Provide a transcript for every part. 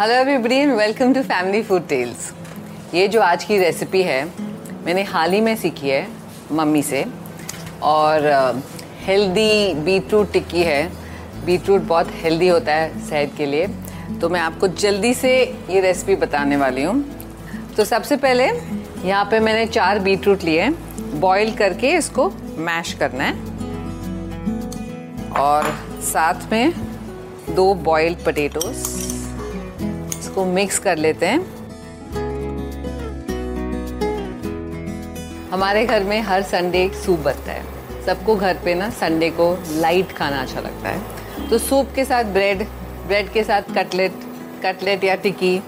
Hello everybody and welcome to Family Food Tales ये जो आज की रेसिपी है, मैंने हाल ही में सीखी है, मम्मी से। और हेल्दी बीटरूट टिक्की है। बीटरूट बहुत हेल्दी होता है सेहत के लिए। तो मैं आपको जल्दी से ये रेसिपी बताने वाली हूँ। तो सबसे पहले, यहाँ पे मैंने चार बीटरूट लिए हैं। बॉईल करके इसको मैश करना है। और साथ में दो बॉइल्ड पटेटोज़ इसको मिक्स कर लेते हैं। हमारे घर में हर संडे सूप बनता है। सबको घर पे ना संडे को लाइट खाना अच्छा लगता है। तो सूप के साथ ब्रेड ब्रेड के साथ कटलेट कटलेट या टिक्की।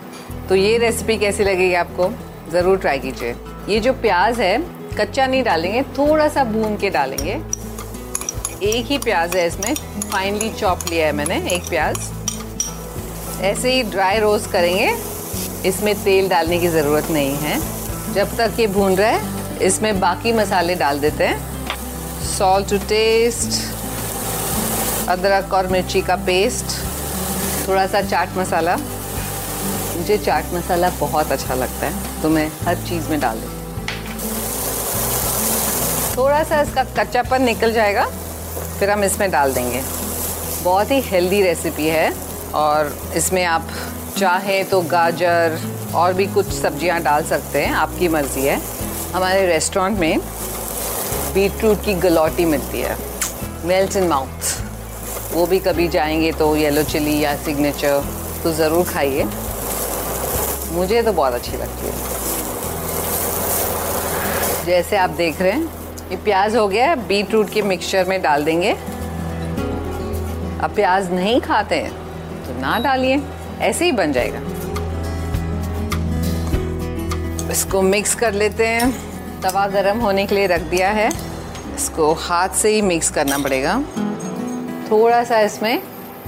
तो ये रेसिपी कैसी लगेगी आपको? ज़रूर ट्राई कीजिए। ये जो प्याज है, कच्चा नहीं डालेंगे थोड़ा सा भून के डालेंगे। एक ही प्याज है इसमें। फाइनली चॉप लिया है मैंने एक प्याज। ऐसे ही ड्राई रोस्ट करेंगे। इसमें तेल डालने की ज़रूरत नहीं है। जब तक ये भून रहा है, इसमें बाकी मसाले डाल देते हैं। सॉल्ट टू टेस्ट अदरक और मिर्ची का पेस्ट थोड़ा सा चाट मसाला। मुझे चाट मसाला बहुत अच्छा लगता है तो मैं हर चीज़ में डाल देती थोड़ा सा इसका कच्चापन निकल जाएगा, फिर हम इसमें डाल देंगे। बहुत ही हेल्दी रेसिपी है। और इसमें आप चाहें तो गाजर और भी कुछ सब्ज़ियाँ डाल सकते हैं, आपकी मर्ज़ी है। हमारे रेस्टोरेंट में बीटरूट की गलौटी मिलती है। मेल्ट इन माउथ वो भी कभी जाएँगे तो येलो चिली या सिग्नेचर तो ज़रूर खाइए। मुझे तो बहुत अच्छी लगती है। जैसे आप देख रहे हैं, ये प्याज हो गया बीट रूट के मिक्सचर में डाल देंगे। अब प्याज नहीं खाते हैं ना डालिए, ऐसे ही बन जाएगा। इसको मिक्स कर लेते हैं। तवा गरम होने के लिए रख दिया है। इसको हाथ से ही मिक्स करना पड़ेगा। थोड़ा सा इसमें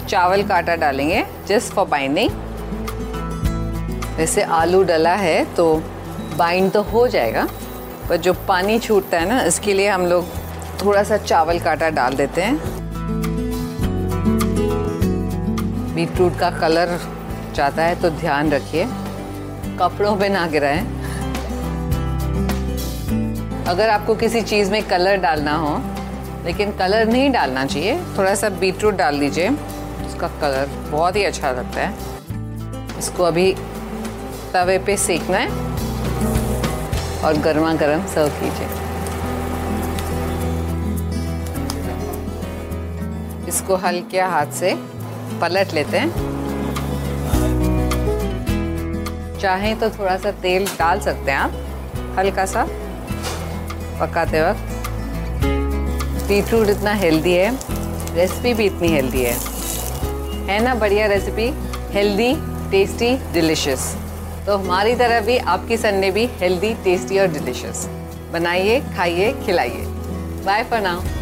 चावल का आटा डालेंगे जस्ट फॉर बाइंडिंग वैसे आलू डला है तो बाइंड तो हो जाएगा, पर जो पानी छूटता है ना, इसके लिए हम लोग थोड़ा सा चावल का आटा डाल देते हैं। बीटरूट का कलर चाहता है तो ध्यान रखिए, कपड़ों पे ना गिराएँ। अगर आपको किसी चीज़ में कलर डालना हो, लेकिन कलर नहीं डालना चाहिए, थोड़ा सा बीटरूट डाल दीजिए, उसका कलर बहुत ही अच्छा लगता है। इसको अभी तवे पे सेकना है और गर्मा गर्म सर्व कीजिए। इसको हल्के हाथ से पलट लेते हैं। चाहें तो थोड़ा सा तेल डाल सकते हैं आप हल्का सा पकाते वक्त। बीटरूट इतना हेल्दी है, रेसिपी भी इतनी हेल्दी है। है ना बढ़िया रेसिपी? Healthy, tasty, delicious. तो हमारी तरह भी, आपकी संडे भी हेल्दी, टेस्टी और डिलिशियस। बनाइए, खाइए, खिलाइए। Bye for now.